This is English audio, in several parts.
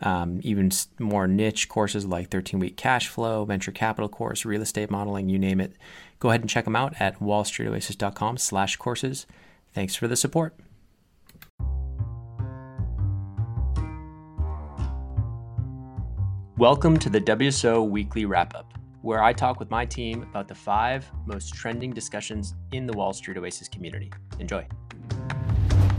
um, even more niche courses like 13 week cash flow, venture capital course, real estate modeling, you name it. Go ahead and check them out at wallstreetoasis.com slash courses. Thanks for the support. Welcome to the WSO Weekly Wrap Up, where I talk with my team about the five most trending discussions in the Wall Street Oasis community. Enjoy.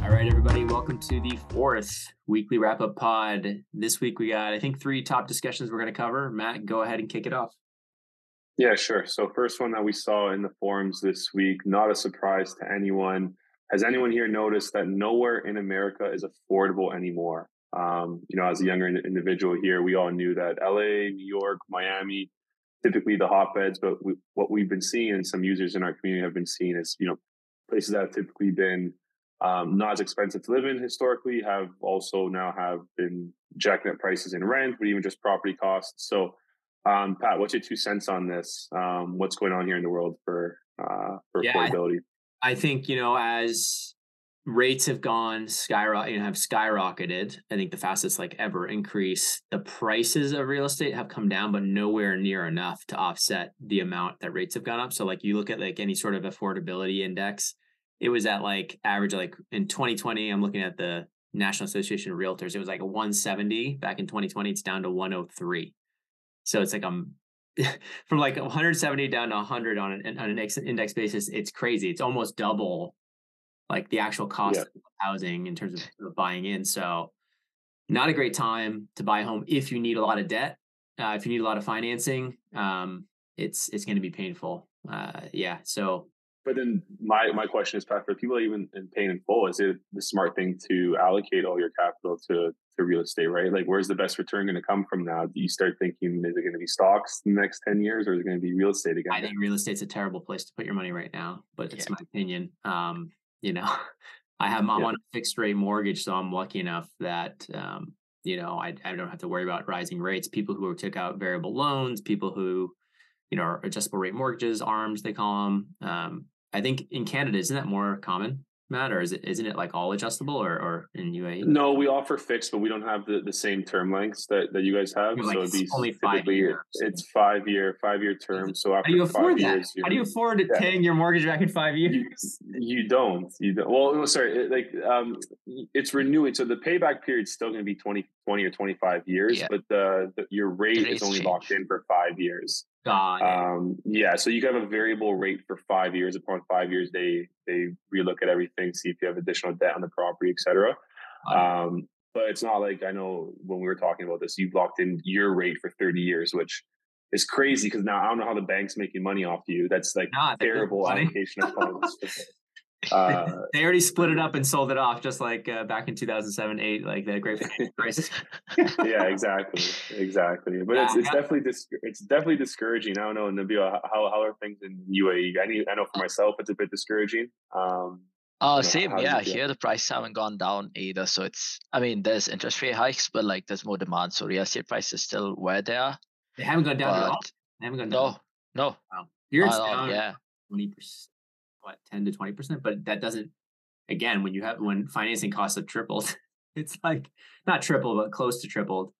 All right, everybody, welcome to the fourth weekly wrap up pod. This week we got, I think, three top discussions we're going to cover. Matt, go ahead and kick it off. Yeah, sure. So, first one that we saw in the forums this week, not a surprise to anyone. Has anyone here noticed that nowhere in America is affordable anymore? Um, you know, as a younger individual here, we all knew that LA, New York, Miami, typically the hotbeds. But we, what we've been seeing, and some users in our community have been seeing, is you know, places that have typically been um, not as expensive to live in historically have also now have been jacking up prices in rent, but even just property costs. So um, Pat, what's your two cents on this? Um, what's going on here in the world for uh, for yeah, affordability? I, I think you know as rates have gone skyrocket you know, have skyrocketed. I think the fastest like ever increase. The prices of real estate have come down, but nowhere near enough to offset the amount that rates have gone up. So like you look at like any sort of affordability index, it was at like average like in 2020. I'm looking at the National Association of Realtors. It was like a 170 back in 2020. It's down to 103. So it's like I'm from like 170 down to 100 on an on an index basis. It's crazy. It's almost double like the actual cost yeah. of housing in terms of buying in. So not a great time to buy a home if you need a lot of debt. Uh, if you need a lot of financing, um, it's it's going to be painful. Uh, yeah. So but then my my question is, Pat, for people even in paying in full, is it the smart thing to allocate all your capital to to real estate, right? Like, where's the best return going to come from now? Do you start thinking, is it going to be stocks in the next ten years, or is it going to be real estate again? I think real estate's a terrible place to put your money right now, but it's yeah. my opinion. Um, you know, I have I'm yeah. on a fixed rate mortgage, so I'm lucky enough that um, you know I I don't have to worry about rising rates. People who took out variable loans, people who you know, adjustable rate mortgages, ARMs, they call them. Um, I think in Canada, isn't that more common, Matt, or is it isn't it like all adjustable or or in UAE? No, we offer fixed, but we don't have the, the same term lengths that, that you guys have. Like so it'd be only five years. It's five year, five year term. So after How do you afford that? Years, How do you afford yeah. paying your mortgage back in five years? You, you don't. You don't. Well, sorry, it, like um, it's renewing. So the payback period is still going to be 20, 20 or twenty five years, yeah. but the, the, your rate is only change. locked in for five years. Um, yeah, so you can have a variable rate for five years. Upon five years, they they relook at everything, see if you have additional debt on the property, etc. Um, but it's not like I know when we were talking about this, you've locked in your rate for 30 years, which is crazy because now I don't know how the bank's making money off you. That's like nah, terrible allocation of funds. Uh, they already split it up and sold it off, just like uh, back in 2007, eight, like the Great Financial Crisis. yeah, exactly, exactly. But yeah, it's, it's definitely dis- it's definitely discouraging. I don't know, Nabil, how how are things in UAE? I need, I know for myself, it's a bit discouraging. Um, uh, same, yeah. Here the prices haven't gone down either. So it's, I mean, there's interest rate hikes, but like there's more demand. So real estate prices still where they are. They haven't gone down at all. They haven't gone down. No, no. Wow. Here's down yeah. 20%, what 10 to 20 percent but that doesn't again when you have when financing costs have tripled it's like not triple but close to tripled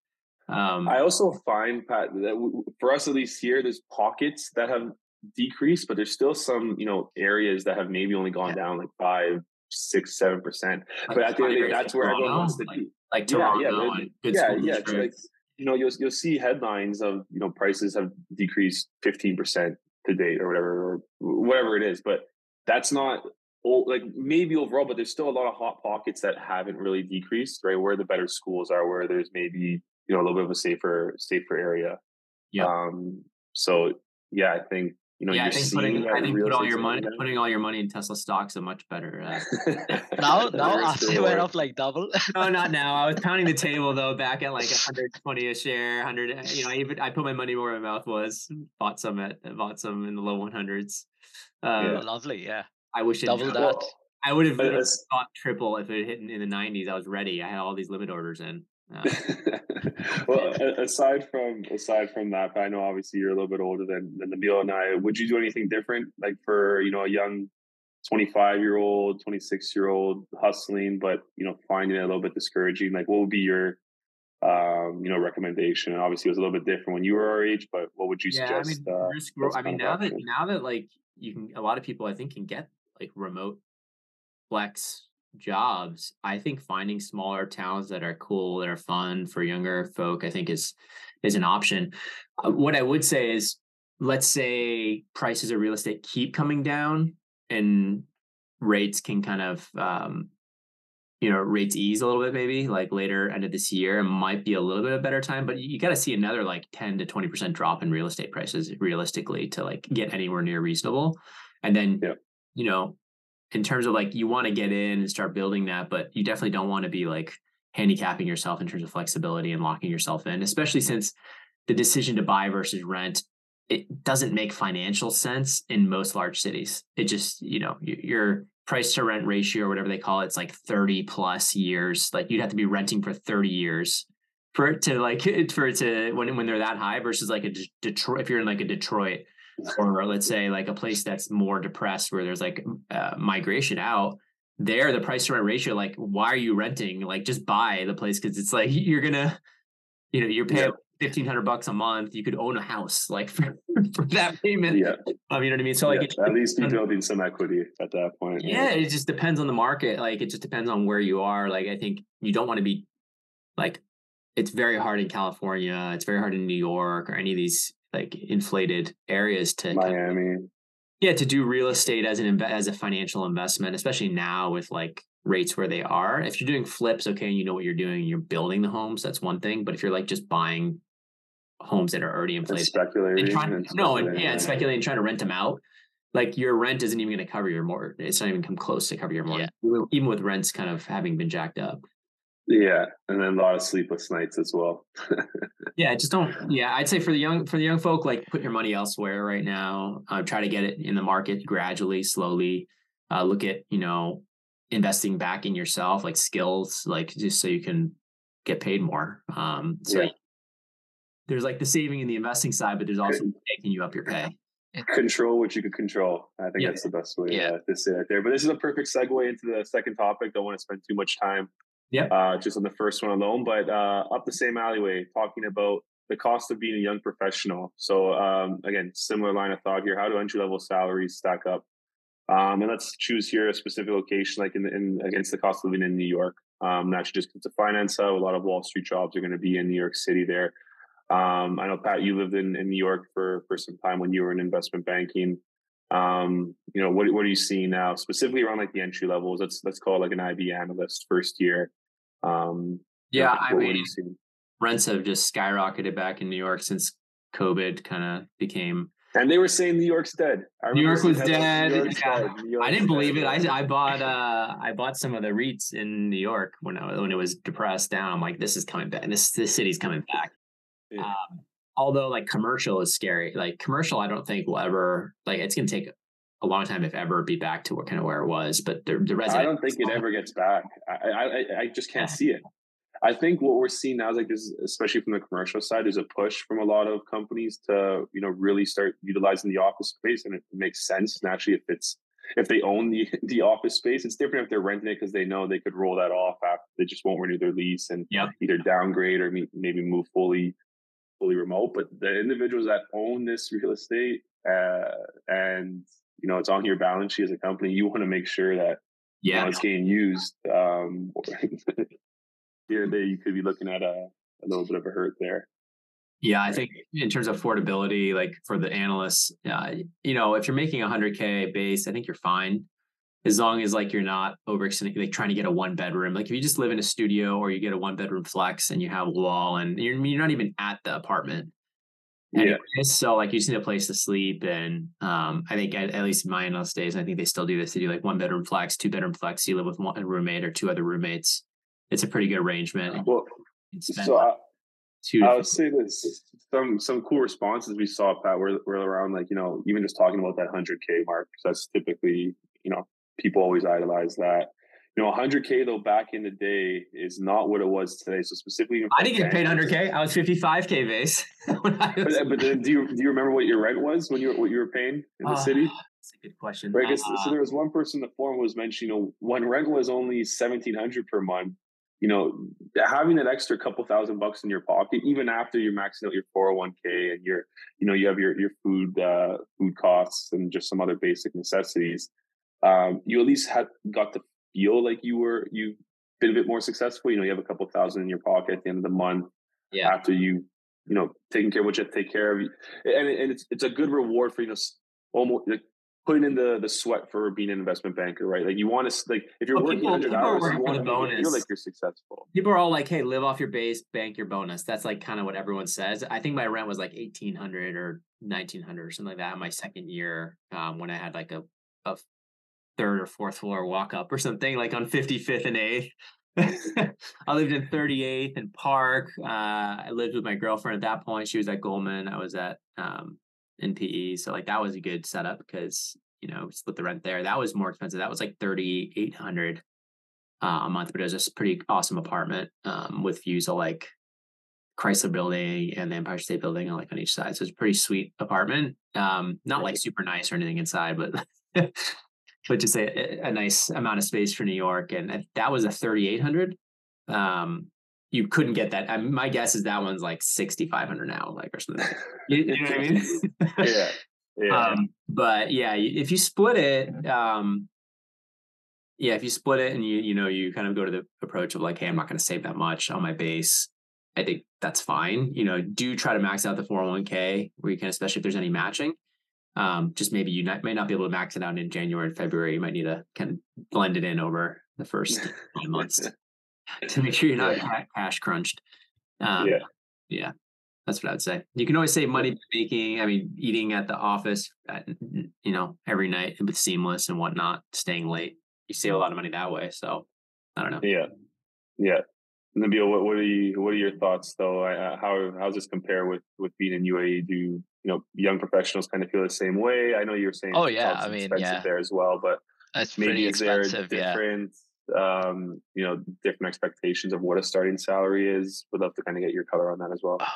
um, i also find pat that for us at least here there's pockets that have decreased but there's still some you know areas that have maybe only gone yeah. down like five six seven percent like but at the end of the day that's where everyone wants to like, be like Toronto yeah yeah yeah, yeah like you know you'll you'll see headlines of you know prices have decreased 15% to date or whatever or whatever it is but that's not old, like maybe overall, but there's still a lot of hot pockets that haven't really decreased, right? Where the better schools are, where there's maybe you know a little bit of a safer safer area. Yeah. Um, so yeah, I think you know. Yeah, I think putting I think put all your money putting all your money in Tesla stocks is a much better. Uh, now now after it went up like double. no, not now. I was pounding the table though back at like 120 a share, 100. You know, I even I put my money where my mouth was. Bought some at bought some in the low 100s. Uh, yeah. Lovely, yeah. I wish it double that. I would have thought triple if it had hit in, in the '90s. I was ready. I had all these limit orders in. Uh, well, aside from aside from that, I know obviously you're a little bit older than than Nabil and I. Would you do anything different, like for you know a young 25 year old, 26 year old hustling, but you know finding it a little bit discouraging? Like, what would be your um, you know recommendation? And obviously, it was a little bit different when you were our age, but what would you yeah, suggest? I mean, uh, I mean now that now that like you can, a lot of people I think can get like remote flex jobs, I think finding smaller towns that are cool, that are fun for younger folk, I think is is an option. Uh, what I would say is, let's say prices of real estate keep coming down and rates can kind of um, you know rates ease a little bit maybe like later end of this year it might be a little bit of better time but you, you got to see another like 10 to 20% drop in real estate prices realistically to like get anywhere near reasonable and then yeah. you know in terms of like you want to get in and start building that, but you definitely don't want to be like handicapping yourself in terms of flexibility and locking yourself in, especially since the decision to buy versus rent it doesn't make financial sense in most large cities. It just, you know, your price to rent ratio or whatever they call it, it's like 30 plus years. Like you'd have to be renting for 30 years for it to like for it to when when they're that high versus like a Detroit if you're in like a Detroit or let's say like a place that's more depressed where there's like uh, migration out there the price to rent ratio like why are you renting like just buy the place because it's like you're gonna you know you're paying yeah. 1500 bucks a month you could own a house like for, for that payment yeah um, you know what i mean so yeah. like at least be building some equity at that point yeah it just depends on the market like it just depends on where you are like i think you don't want to be like it's very hard in california it's very hard in new york or any of these like inflated areas to Miami. Kind of, yeah, to do real estate as an as a financial investment, especially now with like rates where they are. If you're doing flips, okay, and you know what you're doing, you're building the homes, that's one thing. But if you're like just buying homes that are already inflated, and speculating, and trying, and no, and yeah, and speculating, trying to rent them out, like your rent isn't even going to cover your mortgage. It's not even come close to cover your mortgage, yeah. even with rents kind of having been jacked up. Yeah, and then a lot of sleepless nights as well. yeah, just don't. Yeah, I'd say for the young for the young folk, like put your money elsewhere right now. Uh, try to get it in the market gradually, slowly. Uh, look at you know investing back in yourself, like skills, like just so you can get paid more. Um, so yeah. There's like the saving and the investing side, but there's also taking you up your pay. Control what you could control. I think yeah. that's the best way yeah. to say it there. But this is a perfect segue into the second topic. Don't want to spend too much time yeah. Uh, just on the first one alone, but uh, up the same alleyway, talking about the cost of being a young professional. So um, again, similar line of thought here. How do entry level salaries stack up? Um, and let's choose here a specific location, like in, in against the cost of living in New York. Um, naturally, just it's a finance hub. A lot of Wall Street jobs are going to be in New York City. There, um, I know Pat, you lived in, in New York for for some time when you were in investment banking. Um, you know, what what are you seeing now, specifically around like the entry levels? Let's let's call it like an IB analyst first year. Um, yeah, I mean, rents have just skyrocketed back in New York since COVID kind of became. And they were saying New York's dead. New York was dead. New yeah. New I didn't believe dead. it. I I bought uh I bought some of the REITs in New York when I, when it was depressed down. I'm like, this is coming back. This this city's coming back. Yeah. Um, although like commercial is scary. Like commercial, I don't think will ever like it's gonna take a long time, if ever, be back to what kind of where it was. But the the resident, I don't think it ever gets back. I I, I just can't see it. I think what we're seeing now is like this, especially from the commercial side, is a push from a lot of companies to you know really start utilizing the office space, and it makes sense naturally if it's if they own the the office space. It's different if they're renting it because they know they could roll that off after they just won't renew their lease and yep. either downgrade or maybe move fully fully remote. But the individuals that own this real estate uh, and you know it's on your balance sheet as a company you want to make sure that yeah you know, it's getting used um here and there you could be looking at a, a little bit of a hurt there. Yeah i think in terms of affordability like for the analysts uh, you know if you're making 100k base i think you're fine as long as like you're not overextending like trying to get a one bedroom like if you just live in a studio or you get a one bedroom flex and you have a wall and you're, you're not even at the apartment Anyways, yeah. So like you just need a place to sleep, and um, I think at, at least in my in-laws days, I think they still do this. They do like one bedroom flex, two bedroom flex. You live with one roommate or two other roommates. It's a pretty good arrangement. Well, so I, two. I would say this some some cool responses we saw, Pat, were, were around like you know even just talking about that hundred k mark because that's typically you know people always idolize that. You know, 100k though back in the day is not what it was today. So specifically, I didn't get paid 100k. I was 55k base. was... but, but then do you do you remember what your rent was when you were, what you were paying in the uh, city? That's a good question. Right, uh, so there was one person in the forum who was mentioning, you know, when rent was only 1700 per month, you know, having that extra couple thousand bucks in your pocket, even after you're maxing out your 401k and your, you know, you have your your food uh, food costs and just some other basic necessities, um, you at least had got to feel like you were you've been a bit more successful. You know, you have a couple thousand in your pocket at the end of the month. Yeah. After you, you know, taking care of what you have to take care of, and and it's it's a good reward for you know almost like putting in the the sweat for being an investment banker, right? Like you want to like if you're well, working hundred hours, you want to feel like you're successful. People are all like, "Hey, live off your base, bank your bonus." That's like kind of what everyone says. I think my rent was like eighteen hundred or nineteen hundred or something like that in my second year um, when I had like a a third or fourth floor walk up or something like on 55th and 8th. I lived in 38th and Park. Uh, I lived with my girlfriend at that point. She was at Goldman. I was at um, NPE. So like that was a good setup because you know split the rent there. That was more expensive. That was like 3,800 uh, a month, but it was a pretty awesome apartment um, with views of like Chrysler Building and the Empire State Building like on each side. So it's a pretty sweet apartment. Um, not like super nice or anything inside, but but just a, a nice amount of space for New York. And that was a 3800. Um, you couldn't get that. I mean, my guess is that one's like 6,500 now, like or something. you, you, know what I mean? yeah. Yeah. Um, but yeah, if you split it, um, yeah, if you split it and you, you know, you kind of go to the approach of like, Hey, I'm not going to save that much on my base. I think that's fine. You know, do try to max out the 401k where you can, especially if there's any matching. Um, just maybe you not, may not be able to max it out in January and February. You might need to kind of blend it in over the first nine months to make sure you're not yeah. cash crunched. Um, yeah, yeah, that's what I would say. You can always save money by making. I mean, eating at the office, at, you know, every night with Seamless and whatnot, staying late. You save a lot of money that way. So I don't know. Yeah, yeah. Nabil, what, what are you? What are your thoughts though? Uh, how how does this compare with with being in UAE? Do you know young professionals kind of feel the same way? I know you're saying oh yeah, I mean yeah, there as well, but it's maybe is there different yeah. um, you know different expectations of what a starting salary is. Would love to kind of get your color on that as well.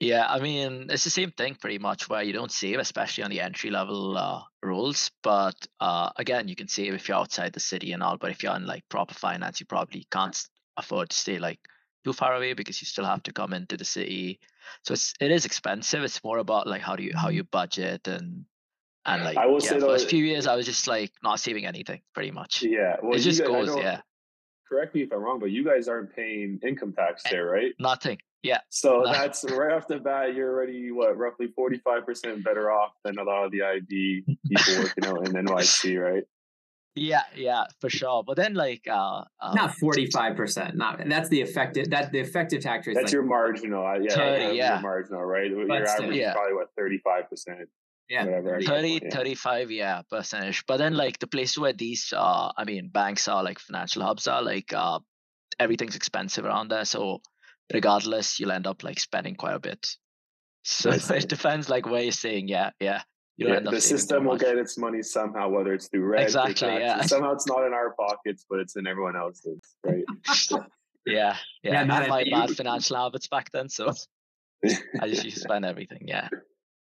Yeah, I mean it's the same thing pretty much where you don't save, especially on the entry level uh, roles. But uh, again, you can save if you're outside the city and all. But if you're in like proper finance, you probably can't afford to stay like too far away because you still have to come into the city. So it's it is expensive. It's more about like how do you how you budget and and like I will yeah, say first few years I was just like not saving anything pretty much. Yeah, well, it just guys, goes. Yeah. Correct me if I'm wrong, but you guys aren't paying income tax eh, there, right? Nothing. Yeah. So that's right off the bat, you're already what roughly 45% better off than a lot of the IB people working out in NYC, right? Yeah, yeah, for sure. But then like uh, uh not forty five percent. Not that's the effective that the effective tax rate. That's like, your marginal. Uh, yeah, 30, yeah. marginal, right? But your still, average yeah. is probably what thirty five percent. Yeah, whatever, 30, yeah. 35, yeah, percentage. But then like the place where these uh I mean banks are like financial hubs are like uh everything's expensive around there. So regardless, you'll end up like spending quite a bit. So it depends like where you're saying, yeah, yeah yeah, the system will get its money somehow, whether it's through rent exactly. Yeah. Somehow it's not in our pockets, but it's in everyone else's, right? yeah, yeah. yeah I had my bad financial habits back then, so I just used to spend everything. Yeah,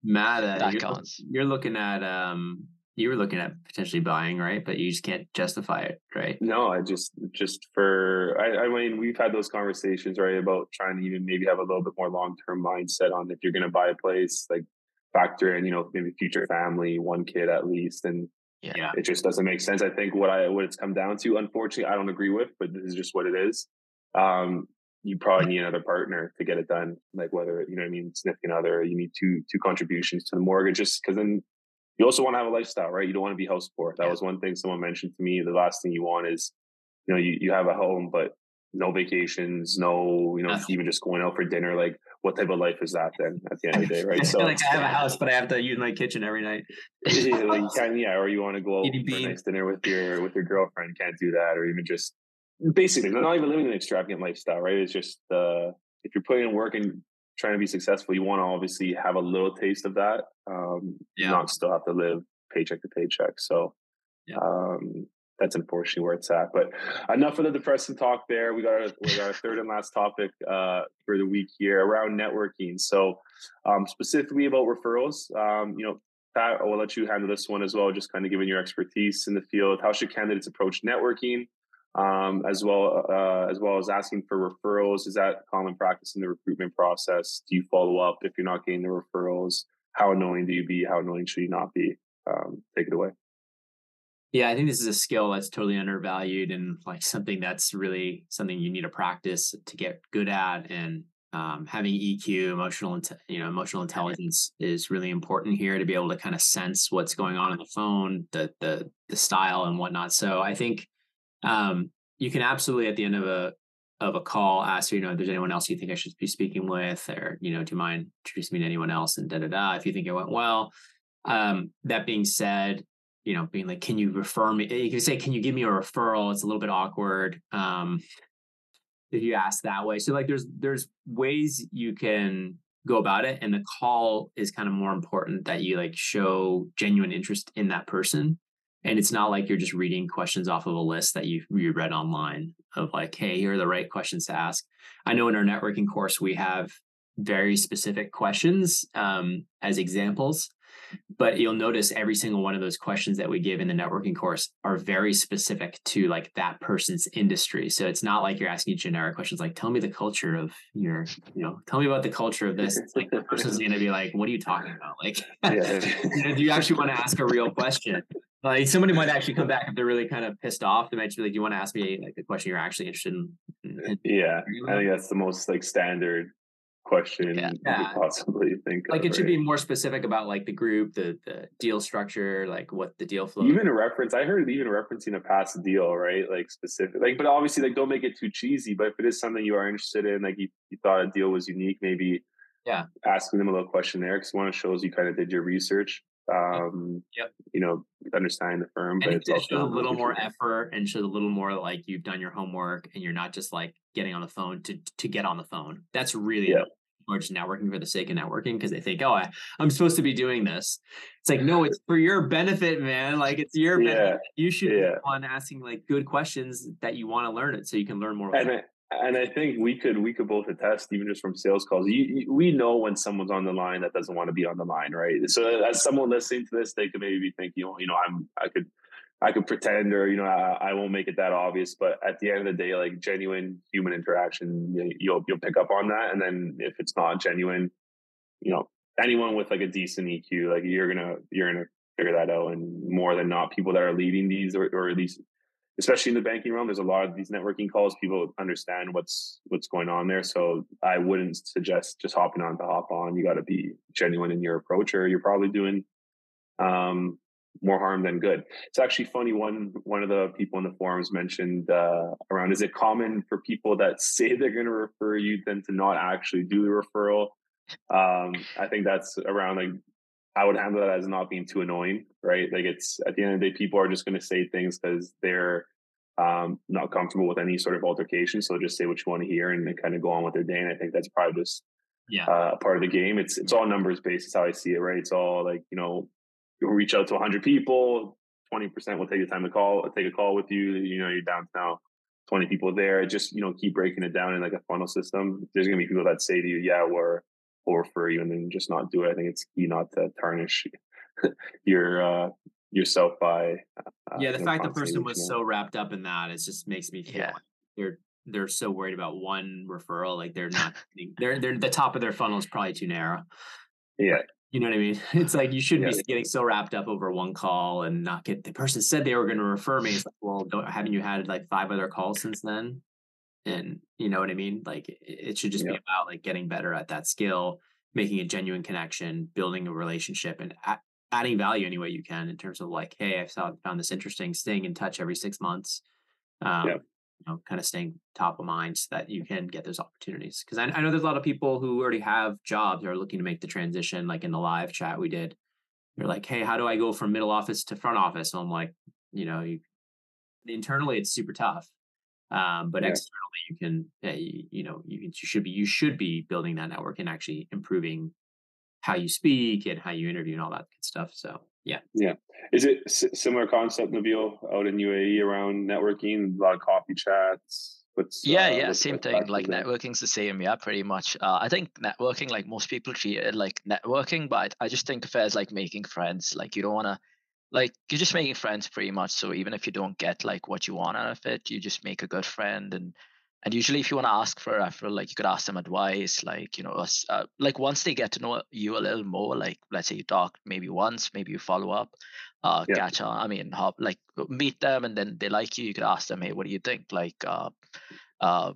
Matt, uh, that you're, counts. You're looking at um, you were looking at potentially buying, right? But you just can't justify it, right? No, I just just for I, I mean we've had those conversations right about trying to even maybe have a little bit more long term mindset on if you're going to buy a place, like factor in, you know, maybe future family, one kid at least. And yeah, it just doesn't make sense. I think what I what it's come down to, unfortunately, I don't agree with, but this is just what it is. Um, you probably need another partner to get it done. Like whether, you know I mean, significant other, you need two two contributions to the mortgage just because then you also want to have a lifestyle, right? You don't want to be house poor. That yeah. was one thing someone mentioned to me. The last thing you want is, you know, you, you have a home, but no vacations, no, you know, even just going out for dinner. Like, what type of life is that then at the end of the day, right? So, like, I have a house, but I have to use my kitchen every night. yeah, like, of, yeah, or you want to go out for a nice dinner with your with your girlfriend, can't do that, or even just basically, not even living an extravagant lifestyle, right? It's just uh, if you're putting in work and trying to be successful, you want to obviously have a little taste of that. Um, yeah. Not still have to live paycheck to paycheck. So, yeah. um, that's unfortunately where it's at. But enough of the depressing talk there. We got our, we got our third and last topic uh, for the week here around networking. So, um, specifically about referrals, um, you know, Pat, I will let you handle this one as well. Just kind of given your expertise in the field, how should candidates approach networking? um, as well uh, as well as asking for referrals. Is that common practice in the recruitment process? Do you follow up if you're not getting the referrals? How annoying do you be? How annoying should you not be? Um, take it away. Yeah, I think this is a skill that's totally undervalued and like something that's really something you need to practice to get good at. And um, having EQ, emotional, you know, emotional intelligence is really important here to be able to kind of sense what's going on on the phone, the the the style and whatnot. So I think um, you can absolutely at the end of a of a call ask you know if there's anyone else you think I should be speaking with or you know do you mind introducing me to anyone else and da da da if you think it went well. Um, that being said, you know being like can you refer me? You can say can you give me a referral? It's a little bit awkward um if you ask that way. So like there's there's ways you can go about it and the call is kind of more important that you like show genuine interest in that person. And it's not like you're just reading questions off of a list that you you read online of like hey here are the right questions to ask. I know in our networking course we have very specific questions um, as examples but you'll notice every single one of those questions that we give in the networking course are very specific to like that person's industry so it's not like you're asking generic questions like tell me the culture of your you know tell me about the culture of this it's like the person's going to be like what are you talking about like yeah. do you actually want to ask a real question like somebody might actually come back if they're really kind of pissed off. They might be like, "Do you want to ask me like a question you're actually interested in?" in yeah, I think that's the most like standard question yeah. you could possibly think. Like of, it should be more specific about like the group, the the deal structure, like what the deal flow. Even a reference, I heard even referencing a past deal, right? Like specific, like but obviously like don't make it too cheesy. But if it is something you are interested in, like you, you thought a deal was unique, maybe yeah, asking them a little question there because one of shows you kind of did your research um yep. you know understanding the firm but it's also a little more effort and shows a little more like you've done your homework and you're not just like getting on the phone to to get on the phone that's really yeah. or just networking for the sake of networking because they think oh I, i'm supposed to be doing this it's like no it's for your benefit man like it's your yeah. benefit you should yeah. be on asking like good questions that you want to learn it so you can learn more and, and I think we could we could both attest, even just from sales calls. You, you, we know when someone's on the line that doesn't want to be on the line, right? So as someone listening to this, they could maybe be thinking, you know, I'm I could I could pretend, or you know, I, I won't make it that obvious. But at the end of the day, like genuine human interaction, you, you'll you'll pick up on that. And then if it's not genuine, you know, anyone with like a decent EQ, like you're gonna you're gonna figure that out. And more than not, people that are leading these or, or at least especially in the banking realm, there's a lot of these networking calls. People understand what's what's going on there. So I wouldn't suggest just hopping on to hop on. You got to be genuine in your approach, or you're probably doing um, more harm than good. It's actually funny. One one of the people in the forums mentioned uh, around: is it common for people that say they're going to refer you then to not actually do the referral? Um, I think that's around like I would handle that as not being too annoying, right? Like it's at the end of the day, people are just going to say things because they're um, not comfortable with any sort of altercation. So just say what you want to hear and, kind of go on with their day. And I think that's probably just yeah uh, part of the game. It's it's all numbers based. Is how I see it, right? It's all like you know, you'll reach out to 100 people, 20 percent will take the time to call, take a call with you. You know, you're down to now 20 people there. Just you know, keep breaking it down in like a funnel system. There's gonna be people that say to you, "Yeah, we're." Or for you and then just not do it. I think it's key not to tarnish your uh, yourself by uh, yeah. The fact the person was so wrapped up in that it just makes me feel yeah. like they're they're so worried about one referral. Like they're not they're they're the top of their funnel is probably too narrow. Yeah. you know what I mean? It's like you shouldn't yeah. be getting so wrapped up over one call and not get the person said they were going to refer me. It's like, well, don't haven't you had like five other calls since then? And you know what i mean? Like it should just yeah. be about like getting better at that skill making a genuine connection building a relationship and a- adding value any way you can in terms of like hey i saw found this interesting staying in touch every six months um, yeah. you know kind of staying top of mind so that you can get those opportunities. Because I, I know there's a lot of people who already have jobs are looking to make the transition like in the live chat we did. You're like hey how do i go from middle office to front office? And i'm like you know you internally it's super tough Um, but yeah. externally, you can, uh, you, you, know, you, you should be you should be building that network and actually improving how you speak and how you interview and all that good stuff. So yeah, yeah. Is it similar concept, Nabil, out in UAE around networking? A lot of coffee chats. What's, yeah, uh, yeah, same thing. Like networking's the same, yeah, pretty much. Uh, I think networking, like most people treat it like networking, but I just think of it as like making friends. Like you don't want to, like you're just making friends pretty much. So even if you don't get like what you want out of it, you just make a good friend and and usually if you want to ask for a referral like you could ask them advice like you know uh, like once they get to know you a little more like let's say you talk maybe once maybe you follow up uh yeah. catch on i mean hop, like meet them and then they like you you could ask them hey what do you think like uh uh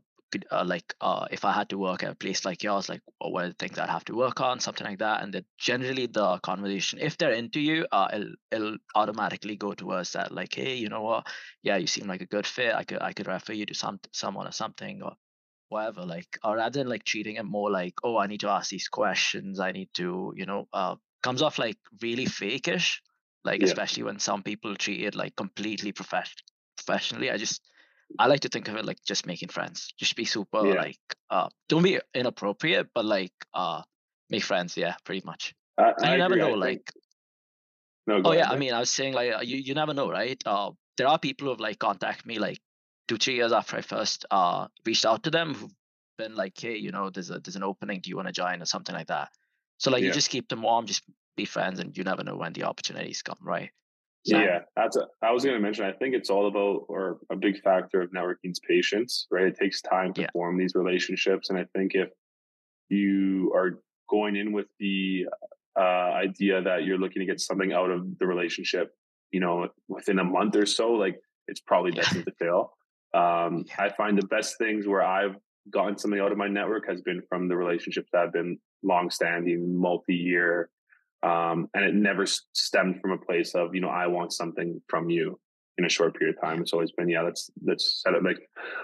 uh, like uh, if I had to work at a place like yours, like what are the things I'd have to work on, something like that, and then generally the conversation, if they're into you, uh, it'll, it'll automatically go towards that, like, hey, you know what? Yeah, you seem like a good fit. I could I could refer you to some someone or something or whatever. Like, or rather than like treating it more like, oh, I need to ask these questions. I need to, you know, uh, comes off like really fakeish. Like yeah. especially when some people treat it like completely professional professionally. I just I like to think of it like just making friends. Just be super yeah. like uh don't be inappropriate, but like uh make friends, yeah, pretty much. I, I you never know, like no, oh yeah, I mean I was saying like uh, you, you never know, right? Uh there are people who've like contacted me like two, three years after I first uh reached out to them who've been like, hey, you know, there's a there's an opening, do you want to join or something like that. So like yeah. you just keep them warm, just be friends and you never know when the opportunities come, right? Yeah, that's a, I was going to mention. I think it's all about, or a big factor of networking's patience, right? It takes time to yeah. form these relationships, and I think if you are going in with the uh, idea that you're looking to get something out of the relationship, you know, within a month or so, like it's probably destined to fail. Um, I find the best things where I've gotten something out of my network has been from the relationships that have been long-standing, multi-year, um, and it never stemmed from a place of you know I want something from you in a short period of time. It's always been yeah let's let's set it like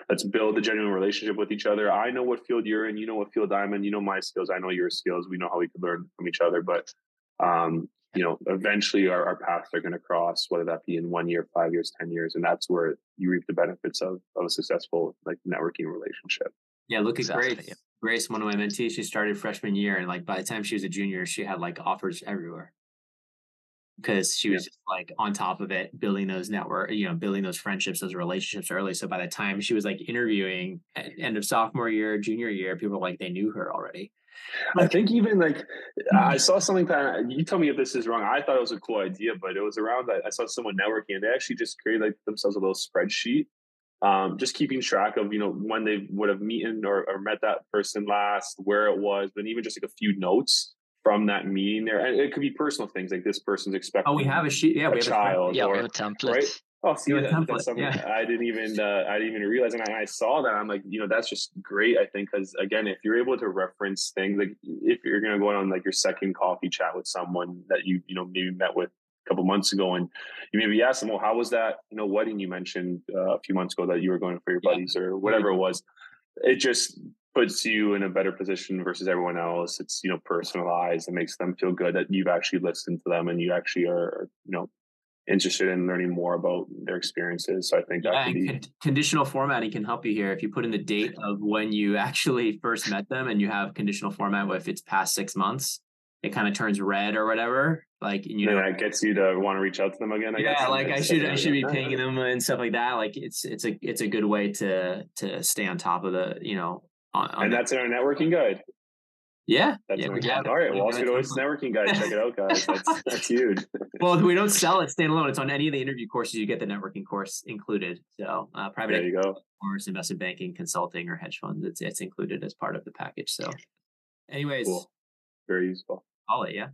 let's build a genuine relationship with each other. I know what field you're in, you know what field I'm in, you know my skills, I know your skills. We know how we can learn from each other, but um, you know eventually our, our paths are going to cross, whether that be in one year, five years, ten years, and that's where you reap the benefits of of a successful like networking relationship. Yeah, look at exactly. Grace. Grace, one of my mentees, she started freshman year, and like by the time she was a junior, she had like offers everywhere because she was yeah. just like on top of it, building those network, you know, building those friendships, those relationships early. So by the time she was like interviewing at end of sophomore year, junior year, people were like they knew her already. I think even like mm-hmm. I saw something that you tell me if this is wrong. I thought it was a cool idea, but it was around that I saw someone networking and they actually just created like themselves a little spreadsheet um, just keeping track of you know when they would have meeting or, or, met that person last, where it was, but even just like a few notes from that meeting there, and it could be personal things like this person's expecting. Oh, we have a sheet. Yeah, a we have child. A, yeah, or, we have a template. Right? Oh, see, that, template, that's something yeah. I didn't even uh, I didn't even realize, and I, I saw that I'm like, you know, that's just great. I think because again, if you're able to reference things like if you're going to go on like your second coffee chat with someone that you you know maybe met with couple months ago, and you maybe ask them, "Well, how was that? You know, wedding you mentioned uh, a few months ago that you were going for your buddies yeah. or whatever it was." It just puts you in a better position versus everyone else. It's you know personalized. It makes them feel good that you've actually listened to them and you actually are you know interested in learning more about their experiences. So I think that yeah, be... con- conditional formatting can help you here. If you put in the date of when you actually first met them and you have conditional format, if it's past six months, it kind of turns red or whatever. Like you know, that gets you to want to reach out to them again. I yeah, like I should I should be pinging them and stuff like that. Like it's it's a it's a good way to to stay on top of the you know. On, on and that's in our networking guide. Yeah, that's yeah, yeah. All right, Wall Street Oasis networking guide. Check it out, guys. That's that's huge. well, we don't sell it standalone. It's on any of the interview courses. You get the networking course included. So uh, private there you go. course, investment banking, consulting, or hedge funds. It's it's included as part of the package. So, anyways, cool. very useful call it. Yeah.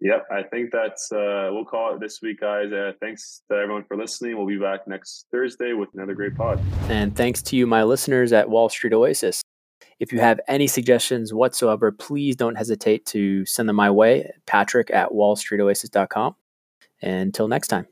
Yep, I think that's uh, we'll call it this week, guys. Uh, thanks to everyone for listening. We'll be back next Thursday with another great pod. And thanks to you, my listeners at Wall Street Oasis. If you have any suggestions whatsoever, please don't hesitate to send them my way, Patrick at wallstreetoasis.com. Until next time.